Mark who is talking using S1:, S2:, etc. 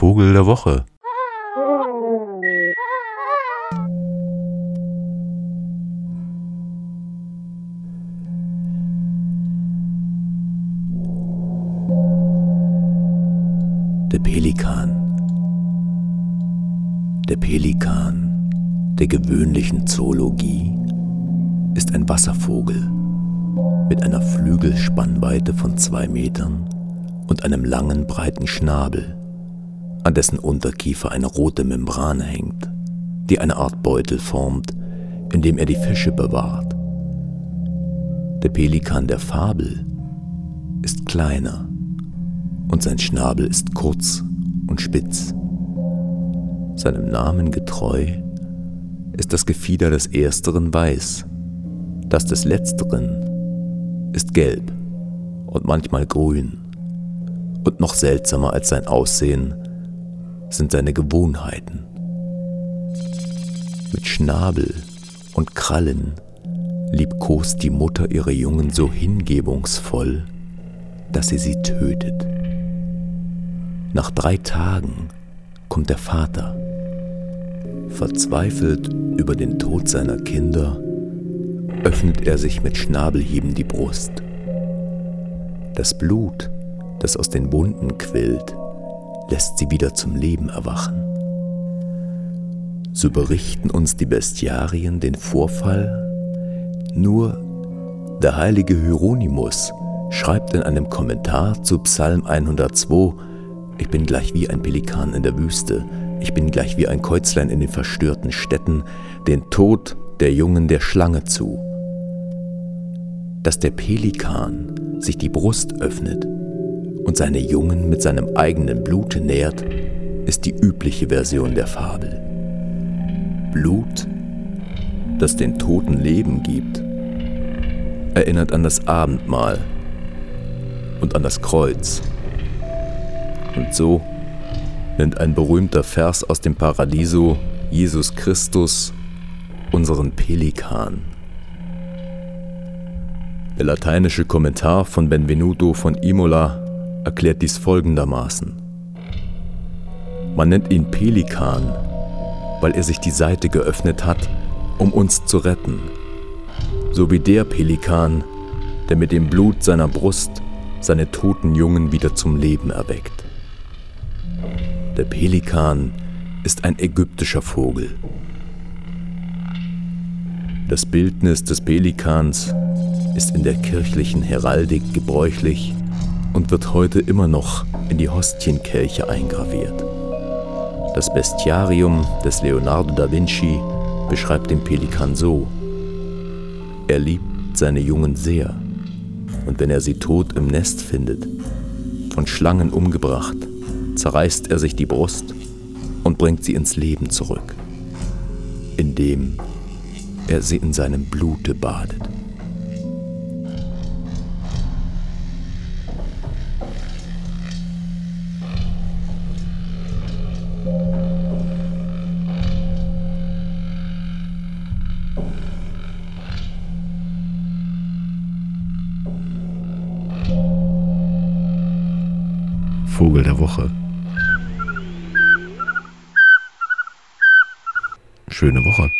S1: Vogel der Woche.
S2: Der Pelikan. Der Pelikan der gewöhnlichen Zoologie ist ein Wasservogel mit einer Flügelspannweite von zwei Metern und einem langen, breiten Schnabel, an dessen Unterkiefer eine rote Membrane hängt, die eine Art Beutel formt, in dem er die Fische bewahrt. Der Pelikan der Fabel ist kleiner und sein Schnabel ist kurz und spitz. Seinem Namen getreu ist das Gefieder des Ersteren weiß, das des Letzteren ist gelb und manchmal grün. Und noch seltsamer als sein Aussehen sind seine Gewohnheiten. Mit Schnabel und Krallen liebkost die Mutter ihre Jungen so hingebungsvoll, dass sie sie tötet. Nach drei Tagen kommt der Vater. Verzweifelt über den Tod seiner Kinder, öffnet er sich mit Schnabelhieben die Brust. Das Blut, das aus den Wunden quillt, lässt sie wieder zum Leben erwachen. So berichten uns die Bestiarien den Vorfall, nur der heilige Hieronymus schreibt in einem Kommentar zu Psalm 102, ich bin gleich wie ein Pelikan in der Wüste, ich bin gleich wie ein Käuzlein in den verstörten Städten, den Tod der Jungen der Schlange zu. Dass der Pelikan sich die Brust öffnet und seine Jungen mit seinem eigenen Blute nährt, ist die übliche Version der Fabel. Blut, das den Toten Leben gibt, erinnert an das Abendmahl und an das Kreuz. Und so nennt ein berühmter Vers aus dem Paradiso Jesus Christus unseren Pelikan. Der lateinische Kommentar von Benvenuto von Imola erklärt dies folgendermaßen. Man nennt ihn Pelikan, weil er sich die Seite geöffnet hat, um uns zu retten, so wie der Pelikan, der mit dem Blut seiner Brust seine toten Jungen wieder zum Leben erweckt. Der Pelikan ist ein ägyptischer Vogel. Das Bildnis des Pelikans ist in der kirchlichen Heraldik gebräuchlich und wird heute immer noch in die Hostienkelche eingraviert. Das Bestiarium des Leonardo da Vinci beschreibt den Pelikan so. Er liebt seine Jungen sehr und wenn er sie tot im Nest findet, von Schlangen umgebracht, zerreißt er sich die Brust und bringt sie ins Leben zurück, indem er sie in seinem Blute badet.
S1: Vogel der Woche. Schöne Woche.